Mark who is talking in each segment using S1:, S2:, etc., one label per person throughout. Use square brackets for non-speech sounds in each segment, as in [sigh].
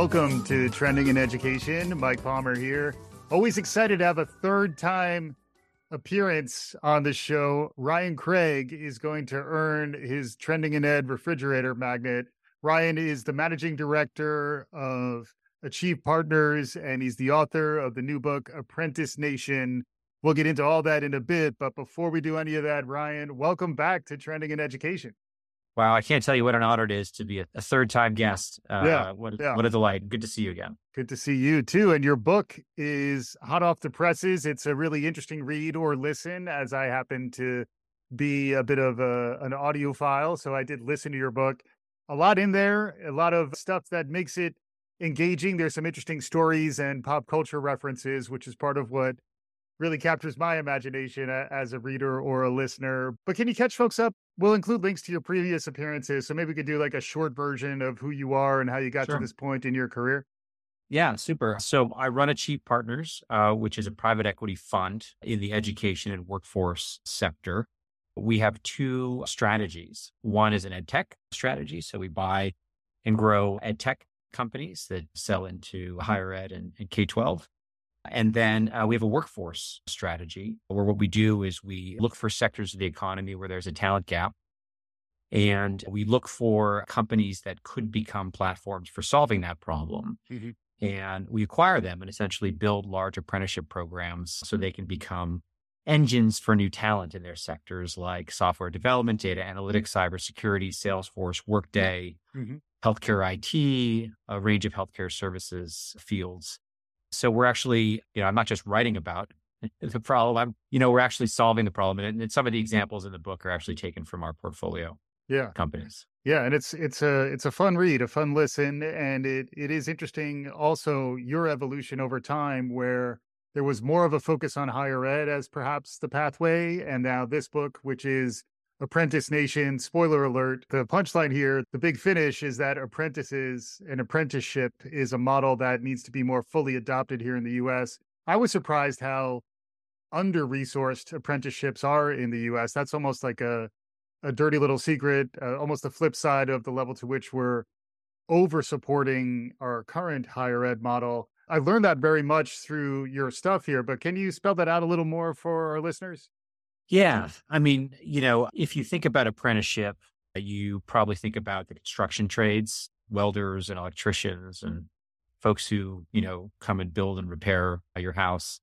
S1: Welcome to Trending in Education. Mike Palmer here. Always excited to have a third time appearance on the show. Ryan Craig is going to earn his Trending in Ed refrigerator magnet. Ryan is the managing director of Achieve Partners, and he's the author of the new book, Apprentice Nation. We'll get into all that in a bit. But before we do any of that, Ryan, welcome back to Trending in Education.
S2: Wow, I can't tell you what an honor it is to be a, a third time guest. Uh,
S1: yeah,
S2: what,
S1: yeah.
S2: what a delight. Good to see you again.
S1: Good to see you too. And your book is hot off the presses. It's a really interesting read or listen, as I happen to be a bit of a, an audiophile. So I did listen to your book. A lot in there, a lot of stuff that makes it engaging. There's some interesting stories and pop culture references, which is part of what really captures my imagination as a reader or a listener. But can you catch folks up? We'll include links to your previous appearances. So maybe we could do like a short version of who you are and how you got
S2: Sure.
S1: to this point in your career.
S2: Yeah, super. So I run Achieve Partners, uh, which is a private equity fund in the education and workforce sector. We have two strategies. One is an ed tech strategy. So we buy and grow ed tech companies that sell into higher ed and, and K 12. And then uh, we have a workforce strategy where what we do is we look for sectors of the economy where there's a talent gap. And we look for companies that could become platforms for solving that problem.
S1: Mhm.
S2: And we acquire them and essentially build large apprenticeship programs so they can become engines for new talent in their sectors like software development, data analytics, cybersecurity, Salesforce, Workday,
S1: Mhm.
S2: healthcare IT, a range of healthcare services fields. So we're actually, you know, I'm not just writing about the problem. I'm, you know, we're actually solving the problem. And, and some of the mm-hmm. examples in the book are actually taken from our portfolio
S1: Yeah.
S2: companies.
S1: Yeah, and it's it's a it's a fun read, a fun listen, and it it is interesting also your evolution over time where there was more of a focus on higher ed as perhaps the pathway, and now this book, which is Apprentice Nation. Spoiler alert: the punchline here, the big finish, is that apprentices and apprenticeship is a model that needs to be more fully adopted here in the U.S. I was surprised how under resourced apprenticeships are in the U.S. That's almost like a a dirty little secret, uh, almost the flip side of the level to which we're over supporting our current higher ed model. I learned that very much through your stuff here, but can you spell that out a little more for our listeners?
S2: Yeah. I mean, you know, if you think about apprenticeship, you probably think about the construction trades, welders and electricians and folks who, you know, come and build and repair your house.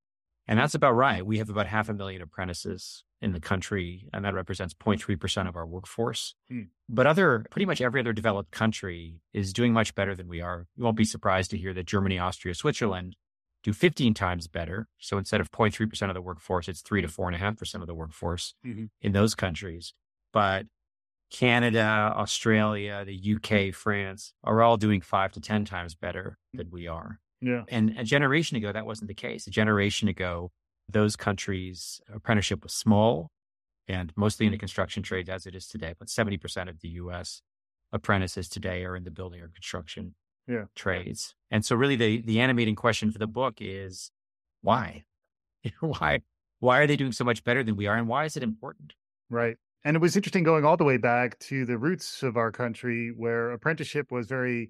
S2: And that's about right. We have about half a million apprentices in the country, and that represents 0.3% of our workforce.
S1: Hmm.
S2: But other, pretty much every other developed country is doing much better than we are. You won't be surprised to hear that Germany, Austria, Switzerland do 15 times better. So instead of 0.3% of the workforce, it's three to four and a half percent of the workforce
S1: Mhm.
S2: in those countries. But Canada, Australia, the UK, France are all doing five to 10 times better than we are.
S1: Yeah.
S2: And a generation ago, that wasn't the case. A generation ago, those countries' apprenticeship was small and mostly in the construction trades as it is today. But 70% of the US apprentices today are in the building or construction
S1: Yeah.
S2: trades. And so really the, the animating question for the book is why? [laughs] why? Why are they doing so much better than we are? And why is it important?
S1: Right. And it was interesting going all the way back to the roots of our country where apprenticeship was very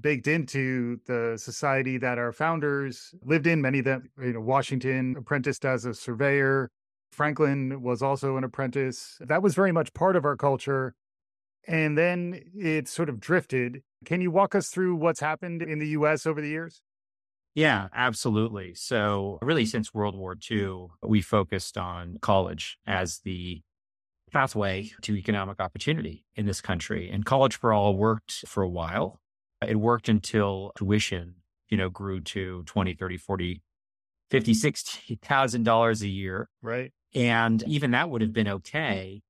S1: baked into the society that our founders lived in. Many of them, you know, Washington apprenticed as a surveyor. Franklin was also an apprentice. That was very much part of our culture. And then it sort of drifted. Can you walk us through what's happened in the US over the years?
S2: Yeah, absolutely. So, really, since World War II, we focused on college as the pathway to economic opportunity in this country. And College for All worked for a while. It worked until tuition, you know, grew to 20, 30, 40, 50, 60,000 dollars a year.
S1: Right.
S2: And even that would have been okay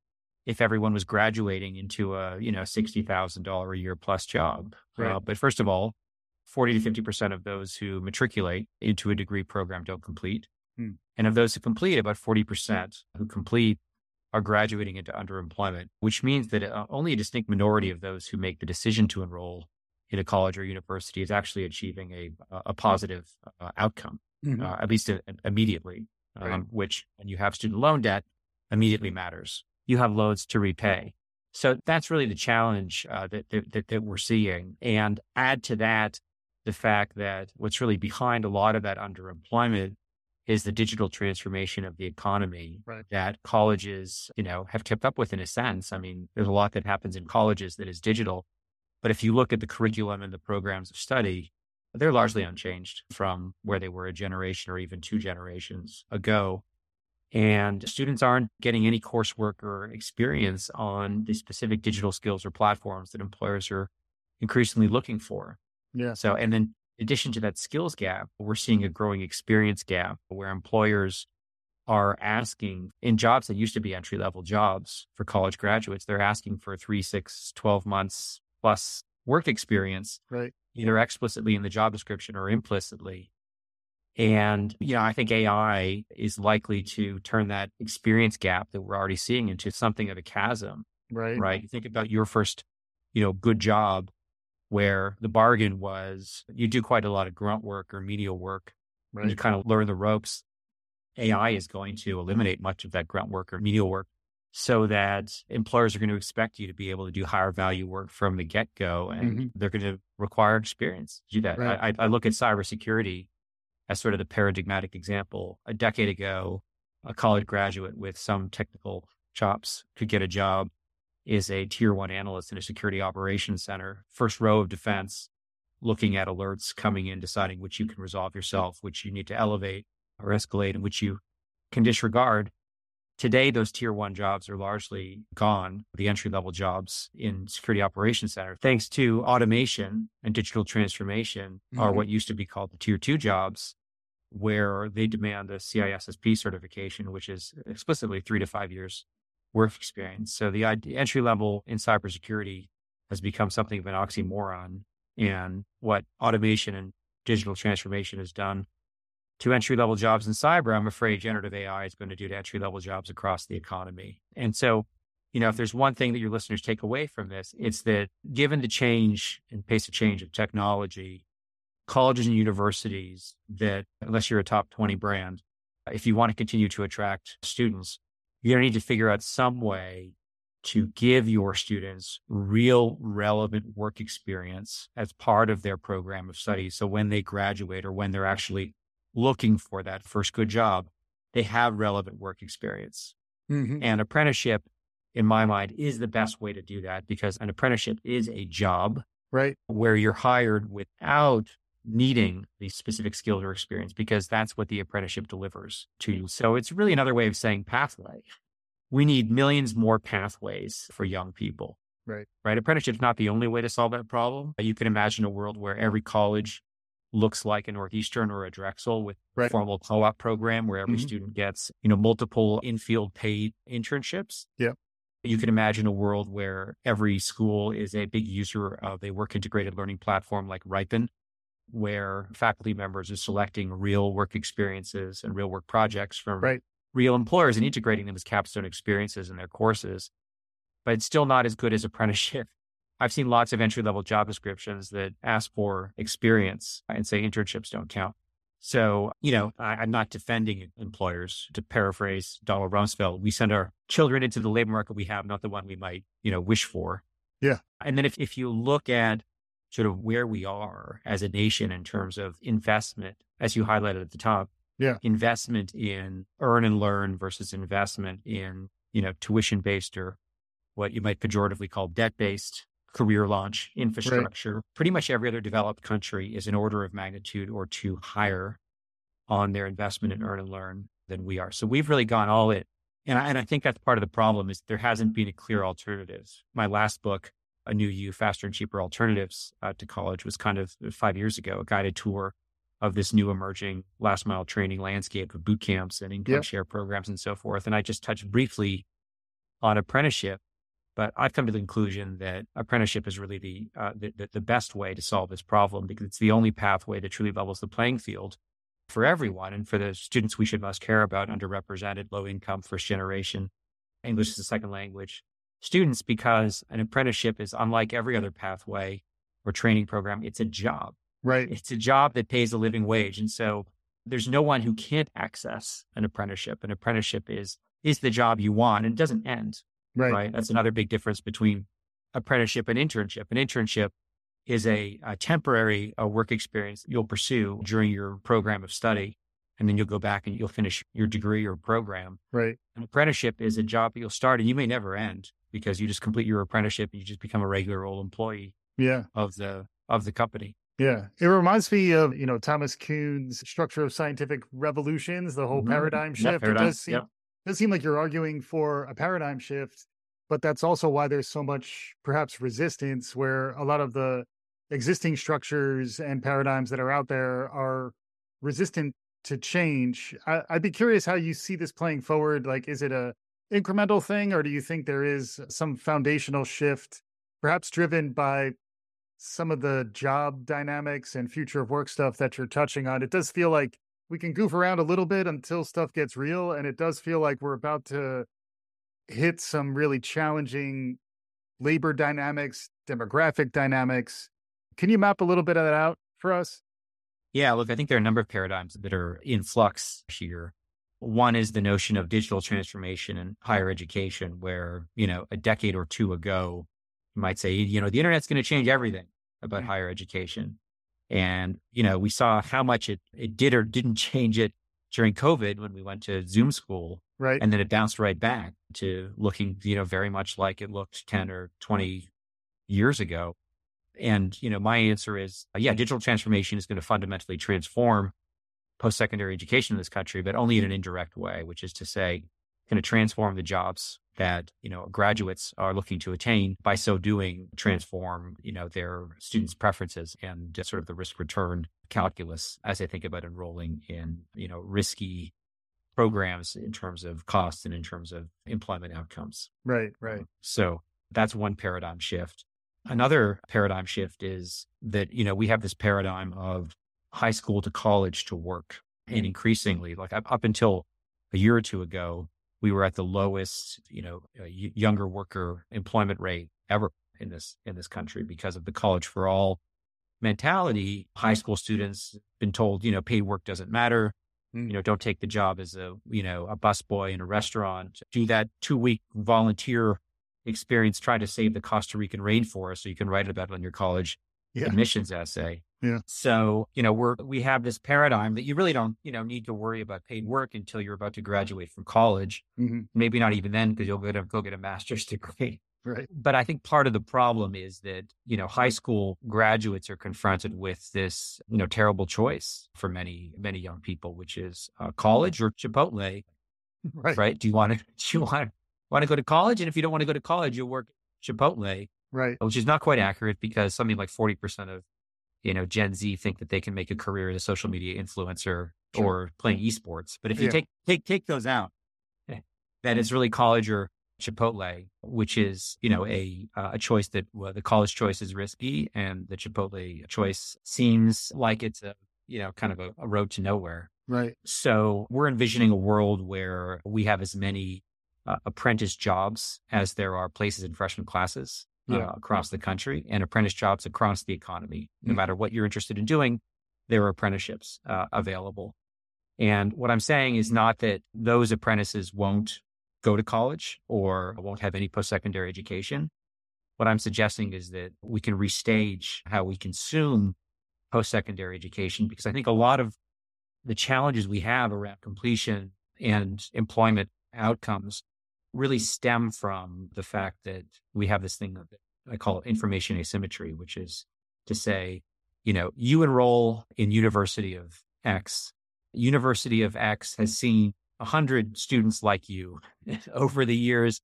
S2: if everyone was graduating into a, you know, $60,000 a year plus job.
S1: Right.
S2: Uh, but first of all, 40 to 50% of those who matriculate into a degree program don't complete.
S1: Hmm.
S2: And of those who complete, about 40% who complete are graduating into underemployment, which means that uh, only a distinct minority of those who make the decision to enroll in a college or university is actually achieving a, a positive uh, outcome,
S1: Mhm.
S2: uh, at least uh, immediately, um,
S1: Right.
S2: which when you have student loan debt immediately matters. You have loans to repay. So that's really the challenge uh, that, that, that that we're seeing. And add to that the fact that what's really behind a lot of that underemployment is the digital transformation of the economy
S1: right.
S2: that colleges, you know, have kept up with in a sense. I mean, there's a lot that happens in colleges that is digital. But if you look at the curriculum and the programs of study, they're largely unchanged from where they were a generation or even two generations ago. And students aren't getting any coursework or experience on the specific digital skills or platforms that employers are increasingly looking for.
S1: Yeah.
S2: So, and then in addition to that skills gap, we're seeing a growing experience gap where employers are asking in jobs that used to be entry level jobs for college graduates, they're asking for three, six, 12 months plus work experience,
S1: right.
S2: either explicitly in the job description or implicitly. And, you know, I think AI is likely to turn that experience gap that we're already seeing into something of a chasm.
S1: Right.
S2: Right. You think about your first, you know, good job where the bargain was you do quite a lot of grunt work or menial work.
S1: Right.
S2: You kind of learn the ropes. AI is going to eliminate much of that grunt work or menial work so that employers are going to expect you to be able to do higher value work from the get go. And
S1: Mhm.
S2: they're going to require experience to do that.
S1: Right.
S2: I I look at cybersecurity as sort of the paradigmatic example. A decade mm-hmm. ago, a college graduate with some technical chops could get a job is a tier one analyst in a security operations center, first row of mm-hmm. defense, looking at alerts coming in, deciding which you can resolve yourself, which you need to elevate or escalate, and which you can disregard. Today, those tier one jobs are largely gone, the entry level jobs in security operations center. Thanks to automation and digital transformation, are
S1: Mhm.
S2: what used to be called the tier two jobs, where they demand a CISSP certification, which is explicitly three to five years work experience. So the entry level in cybersecurity has become something of an oxymoron. And what automation and digital transformation has done to entry level jobs in cyber, I'm afraid generative AI is going to do to entry level jobs across the economy. And so, you know, if there's one thing that your listeners take away from this, it's that given the change and pace of change of technology, colleges and universities that, unless you're a top 20 brand, if you want to continue to attract students, you're going to need to figure out some way to give your students real relevant work experience as part of their program of study. So when they graduate or when they're actually looking for that first good job, they have relevant work experience.
S1: Mhm.
S2: And apprenticeship, in my mind, is the best way to do that because an apprenticeship is a job
S1: Right.
S2: where you're hired without needing the specific skills or experience because that's what the apprenticeship delivers to you. So it's really another way of saying pathway. We need millions more pathways for young people.
S1: Right.
S2: Right. Apprenticeship's not the only way to solve that problem. You can imagine a world where every college looks like a Northeastern or a Drexel with
S1: Right.
S2: formal co-op program where every
S1: Mhm.
S2: student gets, you know, multiple in-field paid internships.
S1: Yeah.
S2: You can imagine a world where every school is a big user of a work integrated learning platform like Riipen, where faculty members are selecting real work experiences and real work projects from
S1: Right.
S2: real employers and integrating them as capstone experiences in their courses. But it's still not as good as apprenticeship. I've seen lots of entry level job descriptions that ask for experience and say internships don't count. So, you know, I, I'm not defending employers. To paraphrase Donald Rumsfeld, we send our children into the labor market we have, not the one we might, you know, wish for.
S1: Yeah.
S2: And then if, if you look at sort of where we are as a nation in terms of investment, as you highlighted at the top,
S1: Yeah.
S2: investment in earn and learn versus investment in, you know, tuition based or what you might pejoratively call debt based career launch infrastructure. Pretty much every other developed country is an order of magnitude or two higher on their investment in earn and learn than we are. So we've really gone all in. And I, and I think that's part of the problem is there hasn't been a clear alternative. My last book, A New You, Faster and Cheaper Alternatives uh, to College was kind of five years ago, a guided tour of this new emerging last mile training landscape of boot camps and income
S1: Yep.
S2: share programs and so forth. And I just touched briefly on apprenticeship, but I've come to the conclusion that apprenticeship is really the, uh, the, the the best way to solve this problem because it's the only pathway that truly levels the playing field for everyone and for the students we should most care about, underrepresented, low income, first generation, English as a second language students, because an apprenticeship is unlike every other pathway or training program. It's a job.
S1: Right.
S2: It's a job that pays a living wage. And so there's no one who can't access an apprenticeship. An apprenticeship is is the job you want and it doesn't end.
S1: Right.
S2: Right. That's another big difference between apprenticeship and internship. An internship is a, a temporary uh, work experience you'll pursue during your program of study. And then you'll go back and you'll finish your degree or program.
S1: Right.
S2: An apprenticeship is a job that you'll start and you may never end because you just complete your apprenticeship and you just become a regular old employee
S1: yeah.
S2: of the of the company.
S1: Yeah. It reminds me of, you know, Thomas Kuhn's structure of scientific revolutions, the whole mm-hmm. paradigm shift. paradigm. It does seem, does seem like you're arguing for a paradigm shift, but that's also why there's so much perhaps resistance where a lot of the existing structures and paradigms that are out there are resistant to change. I, would be curious how you see this playing forward. Like, is it a incremental thing, or do you think there is some foundational shift, perhaps driven by some of the job dynamics and future of work stuff that you're touching on? It does feel like we can goof around a little bit until stuff gets real, and it does feel like we're about to hit some really challenging labor dynamics, demographic dynamics. Can you map a little bit of that out for us?
S2: Yeah, look, I think there are a number of paradigms that are in flux here. One is the notion of digital transformation in higher education, where, you know, a decade or two ago, you might say, you know, the internet's going to change everything about mm-hmm. higher education. And, you know, we saw how much it, it did or didn't change it during COVID when we went to Zoom school.
S1: Right.
S2: And then it bounced right back to looking, you know, very much like it looked 10 or 20 years ago. And, you know, my answer is, uh, yeah, digital transformation is going to fundamentally transform post secondary education in this country, but only in an indirect way, which is to say, going to transform the jobs that you know graduates are looking to attain by so doing transform you know their students preferences and sort of the risk return calculus as they think about enrolling in you know risky programs in terms of costs and in terms of employment outcomes.
S1: Right right.
S2: So that's one paradigm shift. Another paradigm shift is that you know we have this paradigm of high school to college to work. And mm. increasingly like up until a year or two ago we were at the lowest, you know, uh, younger worker employment rate ever in this in this country because of the college for all mentality. High school students been told, you know, paid work doesn't matter. Mm. You know, don't take the job as a, you know, a busboy in a restaurant. Do that two week volunteer experience. Try to save the Costa Rican rainforest so you can write about it on your college yeah. admissions essay.
S1: Yeah.
S2: So, you know, we're, we have this paradigm that you really don't, you know, need to worry about paid work until you're about to graduate from college. Mm-hmm. Maybe not even then because you'll go to go get a master's [laughs] degree.
S1: Right.
S2: But I think part of the problem is that, you know, high school graduates are confronted with this, you know, terrible choice for many, many young people, which is uh, college or Chipotle. Right. Right. Do you want to, [laughs] do you want to, want to go to college? And if you don't want to go to college, you'll work Chipotle.
S1: Right.
S2: Which is not quite accurate because something like 40% of you know, Gen Z think that they can make a career as a social media influencer sure. or playing esports. But if you yeah. take take take those out, eh, then it's really college or Chipotle, which is you know a uh, a choice that well, the college choice is risky, and the Chipotle choice seems like it's a you know kind of a, a road to nowhere.
S1: Right.
S2: So we're envisioning a world where we have as many uh, apprentice jobs as there are places in freshman classes uh, across the country and apprentice jobs across the economy. No mm-hmm. matter what you're interested in doing, there are apprenticeships uh, available. And what I'm saying is not that those apprentices won't go to college or won't have any post secondary education. What I'm suggesting is that we can restage how we consume post secondary education because I think a lot of the challenges we have around completion and employment outcomes really stem from the fact that we have this thing that I call information asymmetry, which is to say, you know, you enroll in University of X. University of X has seen a hundred students like you [laughs] over the years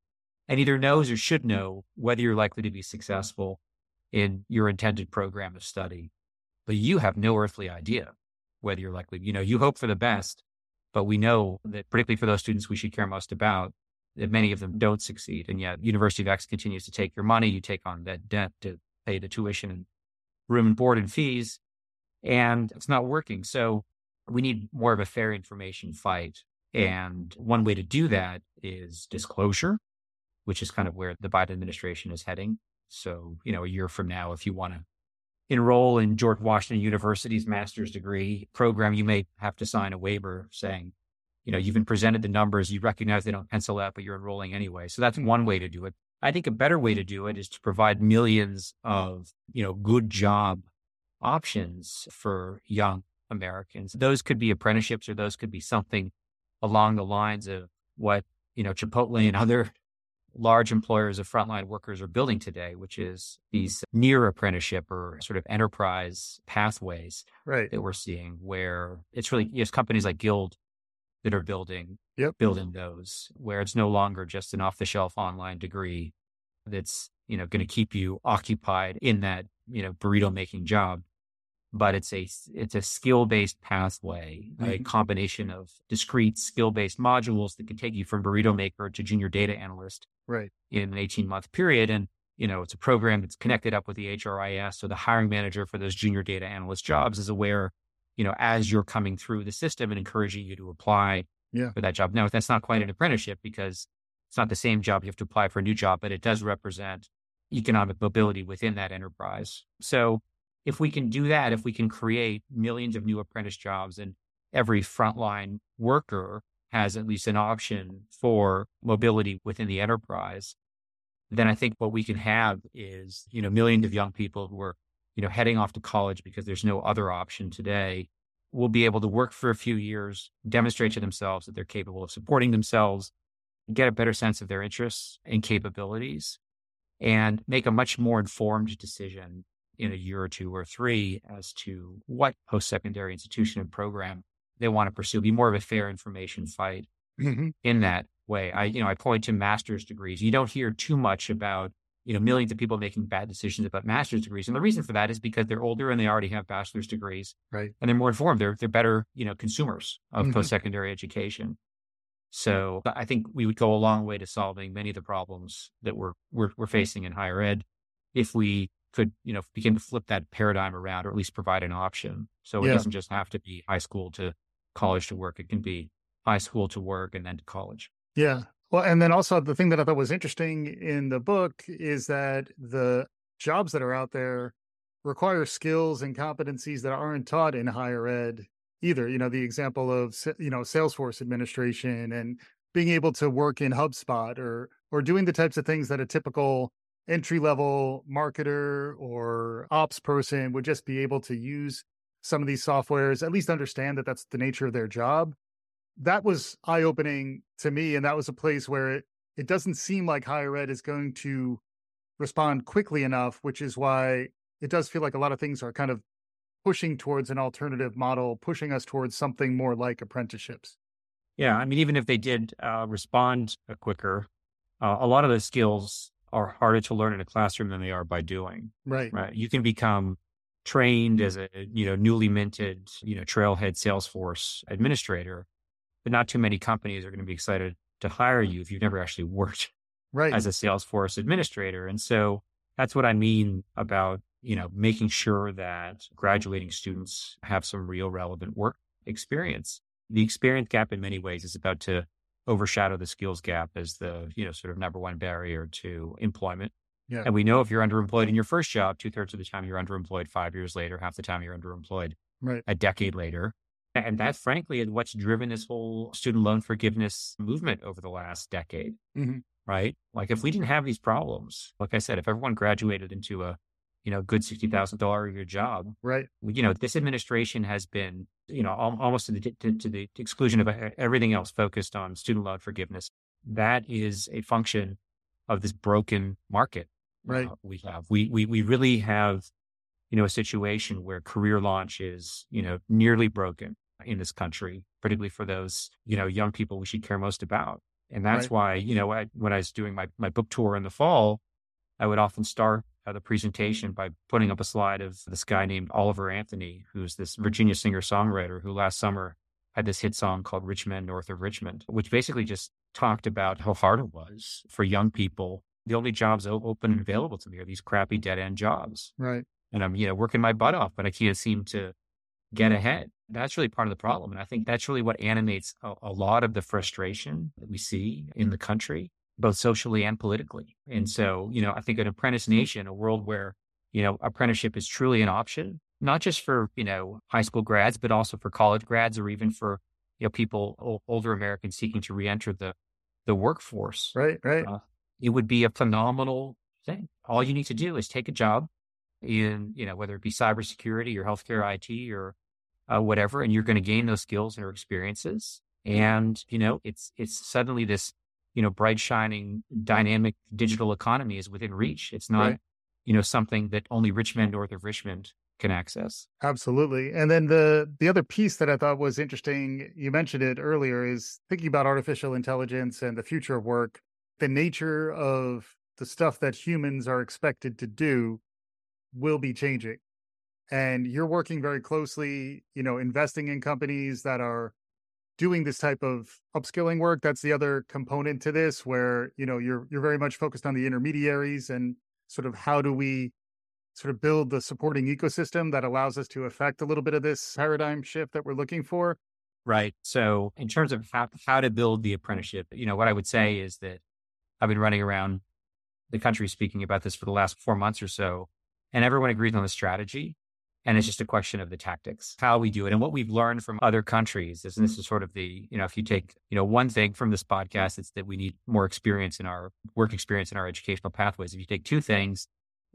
S2: and either knows or should know whether you're likely to be successful in your intended program of study. But you have no earthly idea whether you're likely, you know, you hope for the best, but we know that particularly for those students we should care most about, many of them don't succeed. And yet University of X continues to take your money. You take on that debt to pay the tuition and room and board and fees. And it's not working. So we need more of a fair information fight. And one way to do that is disclosure, which is kind of where the Biden administration is heading. So, you know, a year from now, if you want to enroll in George Washington University's master's degree program, you may have to sign a waiver saying, you know, you've been presented the numbers, you recognize they don't pencil out, but you're enrolling anyway. So that's one way to do it. I think a better way to do it is to provide millions of, you know, good job options for young Americans. Those could be apprenticeships or those could be something along the lines of what, you know, Chipotle and other large employers of frontline workers are building today, which is these near apprenticeship or sort of enterprise pathways
S1: right.
S2: that we're seeing where it's really yes, companies like Guild that are building
S1: yep.
S2: building those where it's no longer just an off the shelf online degree that's, you know, going to keep you occupied in that, you know, burrito making job but it's a it's a skill based pathway, mm-hmm. a combination of discrete skill based modules that can take you from burrito maker to junior data analyst,
S1: right,
S2: in an eighteen month period. And you know, it's a program that's connected up with the HRIS, so the hiring manager for those junior data analyst jobs is aware, you know, as you're coming through the system and encouraging you to apply
S1: yeah.
S2: for that job. Now, that's not quite an apprenticeship because it's not the same job. You have to apply for a new job, but it does represent economic mobility within that enterprise. So if we can do that, if we can create millions of new apprentice jobs and every frontline worker has at least an option for mobility within the enterprise, then I think what we can have is, you know, millions of young people who are, you know, heading off to college because there's no other option today will be able to work for a few years, demonstrate to themselves that they're capable of supporting themselves, get a better sense of their interests and capabilities, and make a much more informed decision in a year or two or three as to what post secondary institution and program they want to pursue. Be more of a fair information fight
S1: mm-hmm.
S2: in that way. I, you know, I point to master's degrees. You don't hear too much about, you know, millions of people making bad decisions about master's degrees. And the reason for that is because they're older and they already have bachelor's degrees.
S1: Right.
S2: And they're more informed. They're, they're better, you know, consumers of
S1: mm-hmm.
S2: post secondary education. So I think we would go a long way to solving many of the problems that we're, we're, we're facing in higher ed if we could, you know, begin to flip that paradigm around or at least provide an option. So it
S1: yeah.
S2: doesn't just have to be high school to college to work. It can be high school to work and then to college.
S1: Yeah. Well, and then also the thing that I thought was interesting in the book is that the jobs that are out there require skills and competencies that aren't taught in higher ed either. You know, the example of, you know, Salesforce administration and being able to work in HubSpot or, or doing the types of things that a typical entry level marketer or ops person would just be able to use some of these softwares, at least understand that that's the nature of their job. That was eye opening to me. And that was a place where it, it doesn't seem like higher ed is going to respond quickly enough, which is why it does feel like a lot of things are kind of pushing towards an alternative model, pushing us towards something more like apprenticeships.
S2: Yeah. I mean, even if they did uh, respond uh, quicker, uh, a lot of those skills are harder to learn in a classroom than they are by doing.
S1: Right.
S2: Right. You can become trained as a, you know, newly minted, you know, trailhead Salesforce administrator, but not too many companies are going to be excited to hire you if you've never actually worked
S1: right.
S2: as a Salesforce administrator. And so that's what I mean about, you know, making sure that graduating students have some real relevant work experience. The experience gap in many ways is about to overshadow the skills gap as the, you know, sort of number one barrier to employment.
S1: Yeah.
S2: And we know if you're underemployed in your first job, two thirds of the time you're underemployed five years later, half the time you're underemployed
S1: right.
S2: a decade later. And that, frankly, is what's driven this whole student loan forgiveness movement over the last decade.
S1: Mm-hmm.
S2: Right. Like if we didn't have these problems, like I said, if everyone graduated into a, you know, good $60,000 a year job,
S1: right.
S2: You know, this administration has been you know, almost to the, to, to the exclusion of everything else focused on student loan forgiveness. That is a function of this broken market
S1: right.
S2: Uh, we have. We, we, we really have, you know, a situation where career launch is, you know, nearly broken in this country, particularly for those, you know, young people we should care most about. And that's
S1: right.
S2: why, you know, I, when I was doing my, my book tour in the fall, I would often start uh, the presentation by putting up a slide of this guy named Oliver Anthony, who's this Virginia singer songwriter who last summer had this hit song called Rich Men North of Richmond, which basically just talked about how hard it was for young people. The only jobs open and available to me are these crappy dead end jobs.
S1: Right.
S2: And I'm, you know, working my butt off, but I can't seem to get ahead. That's really part of the problem. And I think that's really what animates a, a lot of the frustration that we see in the country both socially and politically. And so, you know, I think an apprentice nation, a world where, you know, apprenticeship is truly an option, not just for, you know, high school grads, but also for college grads or even for, you know, people, older Americans seeking to reenter the, the workforce.
S1: Right, right.
S2: Uh, it would be a phenomenal thing. All you need to do is take a job in, you know, whether it be cybersecurity or healthcare IT or uh, whatever, and you're going to gain those skills or experiences. And, you know, it's, it's suddenly this, you know, bright, shining, dynamic digital economy is within reach. It's not, right. you know, something that only rich men, north of Richmond can access.
S1: Absolutely. And then the the other piece that I thought was interesting, you mentioned it earlier, is thinking about artificial intelligence and the future of work. The nature of the stuff that humans are expected to do will be changing. And you're working very closely, you know, investing in companies that are doing this type of upskilling work. That's the other component to this where, you know, you're you're very much focused on the intermediaries and sort of how do we sort of build the supporting ecosystem that allows us to affect a little bit of this paradigm shift that we're looking for.
S2: Right. So, in terms of how, how to build the apprenticeship, you know, what I would say is that I've been running around the country speaking about this for the last four months or so, and everyone agrees on the strategy. And it's just a question of the tactics, how we do it. And what we've learned from other countries is, and this is sort of the, you know, if you take, you know, one thing from this podcast, it's that we need more experience in our work experience in our educational pathways. If you take two things,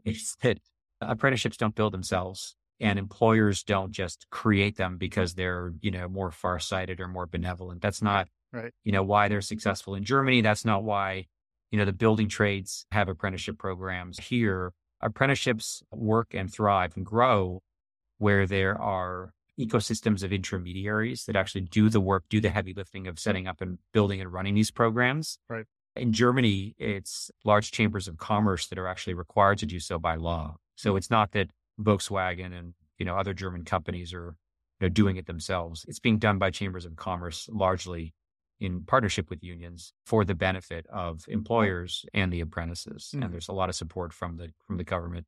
S2: it's [laughs] that apprenticeships don't build themselves and employers don't just create them because they're, you know, more farsighted or more benevolent. That's not,
S1: right.
S2: you know, why they're successful in Germany. That's not why, you know, the building trades have apprenticeship programs here. Apprenticeships work and thrive and grow where there are ecosystems of intermediaries that actually do the work, do the heavy lifting of setting up and building and running these programs.
S1: Right.
S2: In Germany, it's large chambers of commerce that are actually required to do so by law. So it's not that Volkswagen and you know other German companies are you know, doing it themselves. It's being done by chambers of commerce largely in partnership with unions for the benefit of employers and the apprentices. Mm. And there's a lot of support from the from the government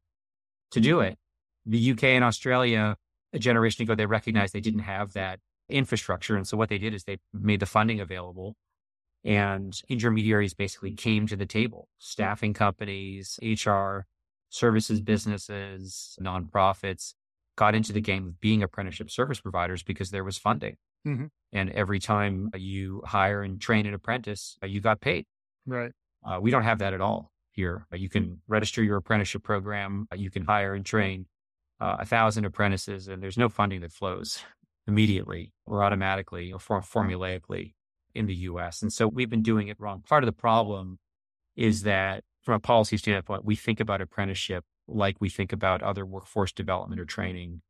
S2: to do it. The UK and Australia a generation ago they recognized they didn't have that infrastructure and so what they did is they made the funding available and intermediaries basically came to the table staffing companies hr services businesses, nonprofits got into the game of being apprenticeship service providers because there was funding.
S1: Mm-hmm.
S2: And every time you hire and train an apprentice, uh, you got paid.
S1: Right.
S2: Uh, we don't have that at all here. Uh, you can register your apprenticeship program, uh, you can hire and train uh, a thousand apprentices, and there's no funding that flows immediately or automatically or formulaically in the US. And so we've been doing it wrong. Part of the problem is that from a policy standpoint, we think about apprenticeship like we think about other workforce development or training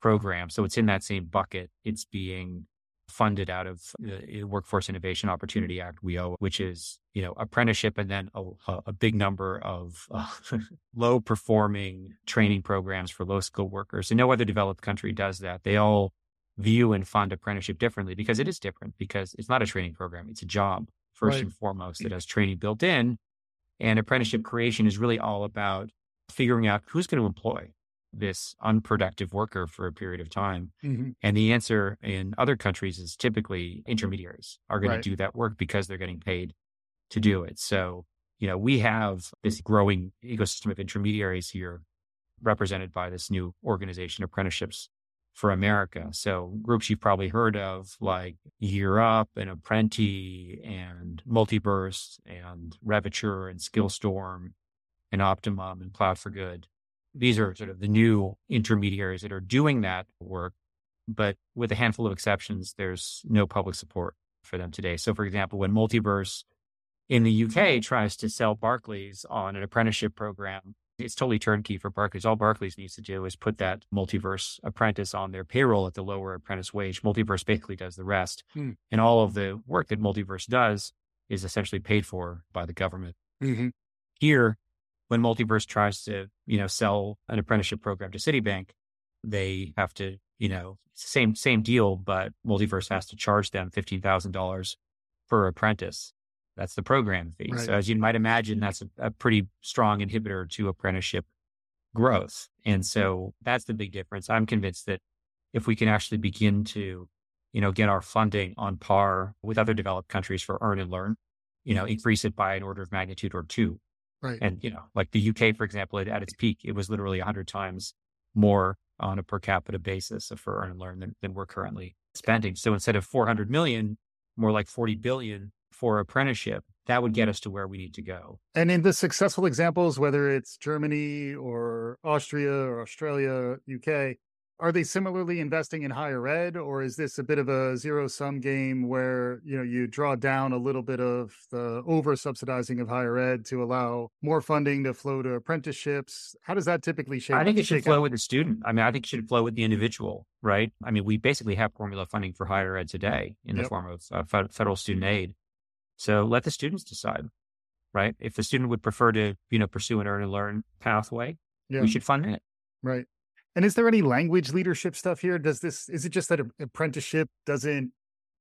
S2: programs. So it's in that same bucket. It's being funded out of the Workforce Innovation Opportunity Act, WIO, which is, you know, apprenticeship and then a, a big number of uh, [laughs] low performing training programs for low skilled workers. And no other developed country does that. They all view and fund apprenticeship differently because it is different because it's not a training program. It's a job first right. and foremost that has training built in and apprenticeship creation is really all about figuring out who's going to employ this unproductive worker for a period of time.
S1: Mm-hmm.
S2: And the answer in other countries is typically intermediaries are going right. to do that work because they're getting paid to do it. So, you know, we have this growing ecosystem of intermediaries here represented by this new organization, Apprenticeships for America. So groups you've probably heard of like Year Up and Apprenti and Multiverse and Revature and Skillstorm and Optimum and Cloud for Good. These are sort of the new intermediaries that are doing that work, but with a handful of exceptions, there's no public support for them today. So for example, when Multiverse in the UK tries to sell Barclays on an apprenticeship program, it's totally turnkey for Barclays. All Barclays needs to do is put that multiverse apprentice on their payroll at the lower apprentice wage. Multiverse basically does the rest.
S1: Hmm.
S2: And all of the work that multiverse does is essentially paid for by the government.
S1: Mm-hmm.
S2: Here, when multiverse tries to, you know, sell an apprenticeship program to Citibank, they have to, you know, same same deal, but multiverse has to charge them fifteen thousand dollars per apprentice. That's the program fee.
S1: Right.
S2: So as you might imagine, that's a, a pretty strong inhibitor to apprenticeship growth. And so that's the big difference. I'm convinced that if we can actually begin to, you know, get our funding on par with other developed countries for earn and learn, you know, increase it by an order of magnitude or two.
S1: Right.
S2: And, you know, like the UK, for example, at its peak, it was literally 100 times more on a per capita basis for earn and learn than, than we're currently spending. So instead of 400 million, more like 40 billion for apprenticeship, that would get mm-hmm. us to where we need to go.
S1: And in the successful examples, whether it's Germany or Austria or Australia, UK, are they similarly investing in higher ed or is this a bit of a zero sum game where you know you draw down a little bit of the over subsidizing of higher ed to allow more funding to flow to apprenticeships? How does that typically shape
S2: i think it should flow
S1: out?
S2: with the student. I mean i think it should flow with the individual right? I mean we basically have formula funding for higher ed today in the form of uh, federal student aid. So let the students decide right? If the student would prefer to you know pursue an earn and learn pathway yeah. we should fund it.
S1: Right and is there any language leadership stuff here? Does this is it just that apprenticeship doesn't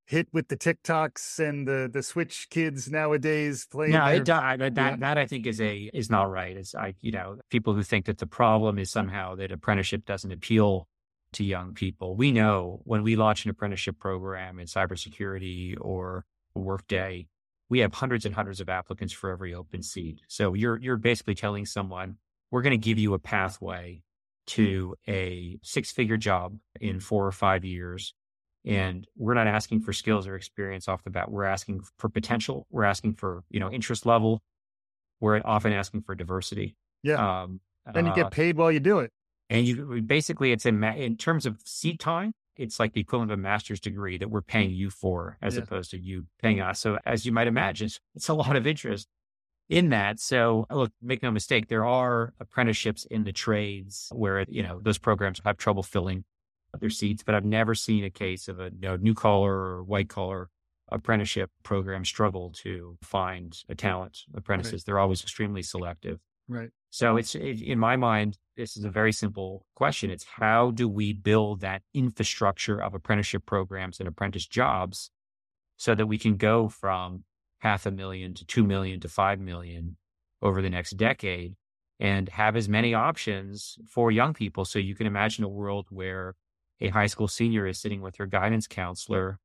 S1: hit with the TikToks and the the Switch kids nowadays playing?
S2: No, their, it does. That yeah. that I think is a is not right. It's I you know people who think that the problem is somehow that apprenticeship doesn't appeal to young people. We know when we launch an apprenticeship program in cybersecurity or Workday, we have hundreds and hundreds of applicants for every open seat. So you're you're basically telling someone we're going to give you a pathway to a six figure job in four or five years. And we're not asking for skills or experience off the bat. We're asking for potential. We're asking for, you know, interest level. We're often asking for diversity.
S1: Yeah. Um, and you get uh, paid while you do it.
S2: And you basically, it's in, in terms of seat time, it's like the equivalent of a master's degree that we're paying you for as yeah. opposed to you paying us. So as you might imagine, [laughs] it's a lot of interest in that. So look, make no mistake, there are apprenticeships in the trades where, you know, those programs have trouble filling their seats, but I've never seen a case of a you know, new collar or white collar apprenticeship program struggle to find a talent apprentices. Right. They're always extremely selective.
S1: Right.
S2: So it's it, in my mind, this is a very simple question. It's how do we build that infrastructure of apprenticeship programs and apprentice jobs so that we can go from half a million to 2 million to 5 million over the next decade and have as many options for young people. So you can imagine a world where a high school senior is sitting with her guidance counselor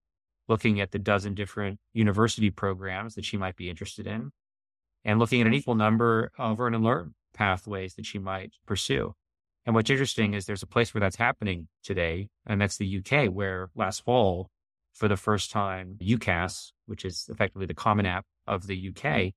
S2: looking at the dozen different university programs that she might be interested in and looking at an equal number of earn and learn pathways that she might pursue. And what's interesting is there's a place where that's happening today, and that's the UK, where last fall for the first time, UCAS, which is effectively the common app of the mm. UK,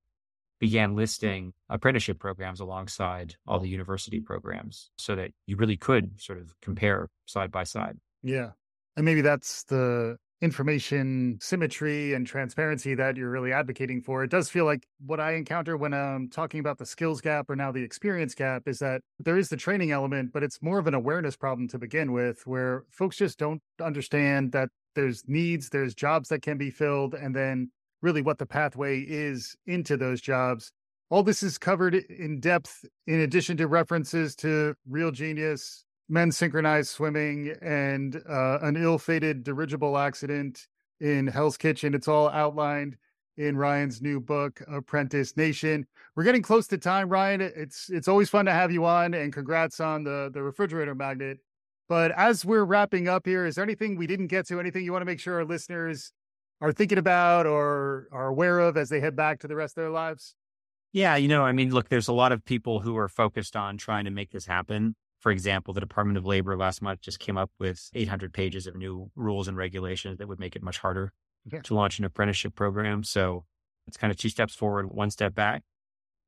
S2: began listing apprenticeship programs alongside all the university programs so that you really could sort of compare side by side.
S1: Yeah. And maybe that's the information symmetry and transparency that you're really advocating for. It does feel like what I encounter when I'm talking about the skills gap or now the experience gap is that there is the training element, but it's more of an awareness problem to begin with, where folks just don't understand that there's needs, there's jobs that can be filled, and then really what the pathway is into those jobs. All this is covered in depth in addition to references to Real Genius, men's synchronized swimming and uh, an ill-fated dirigible accident in Hell's Kitchen. It's all outlined in Ryan's new book, Apprentice Nation. We're getting close to time, Ryan. It's it's always fun to have you on, and congrats on the the refrigerator magnet. But as we're wrapping up here, is there anything we didn't get to? Anything you want to make sure our listeners are thinking about or are aware of as they head back to the rest of their lives?
S2: Yeah, you know, I mean, look, there's a lot of people who are focused on trying to make this happen. For example, the Department of Labor last month just came up with 800 pages of new rules and regulations that would make it much harder yeah. to launch an apprenticeship program. So it's kind of two steps forward, one step back.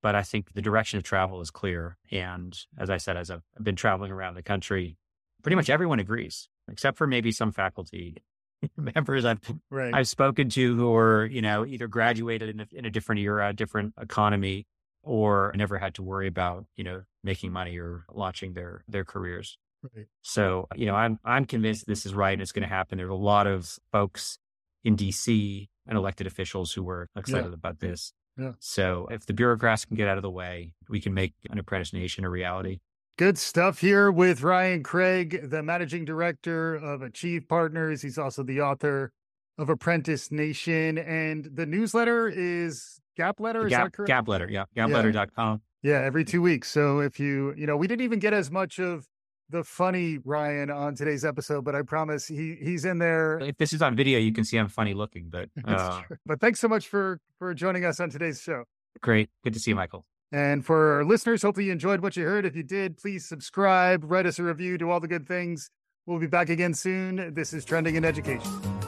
S2: But I think the direction of travel is clear. And as I said, as I've been traveling around the country, pretty much everyone agrees, except for maybe some faculty [laughs] members I've right. I've spoken to who are you know either graduated in a, in a different era, different economy, or never had to worry about you know making money or launching their their careers. Right. So you know I'm I'm convinced this is right and it's going to happen. There's a lot of folks in DC and elected officials who were excited yeah. about this. Yeah. So if the bureaucrats can get out of the way, we can make an apprentice nation a reality.
S1: Good stuff here with Ryan Craig, the managing director of Achieve Partners. He's also the author of Apprentice Nation. And the newsletter is Gap Letter. Is
S2: Gap,
S1: that correct?
S2: Gap Letter. Yeah. Gapletter.com.
S1: Yeah. yeah. Every two weeks. So if you, you know, we didn't even get as much of the funny Ryan on today's episode, but I promise he he's in there.
S2: If this is on video, you can see I'm funny looking, but, [laughs] uh...
S1: but thanks so much for, for joining us on today's show.
S2: Great. Good to see you, Michael.
S1: And for our listeners, hopefully you enjoyed what you heard. If you did, please subscribe, write us a review, do all the good things. We'll be back again soon. This is Trending in Education.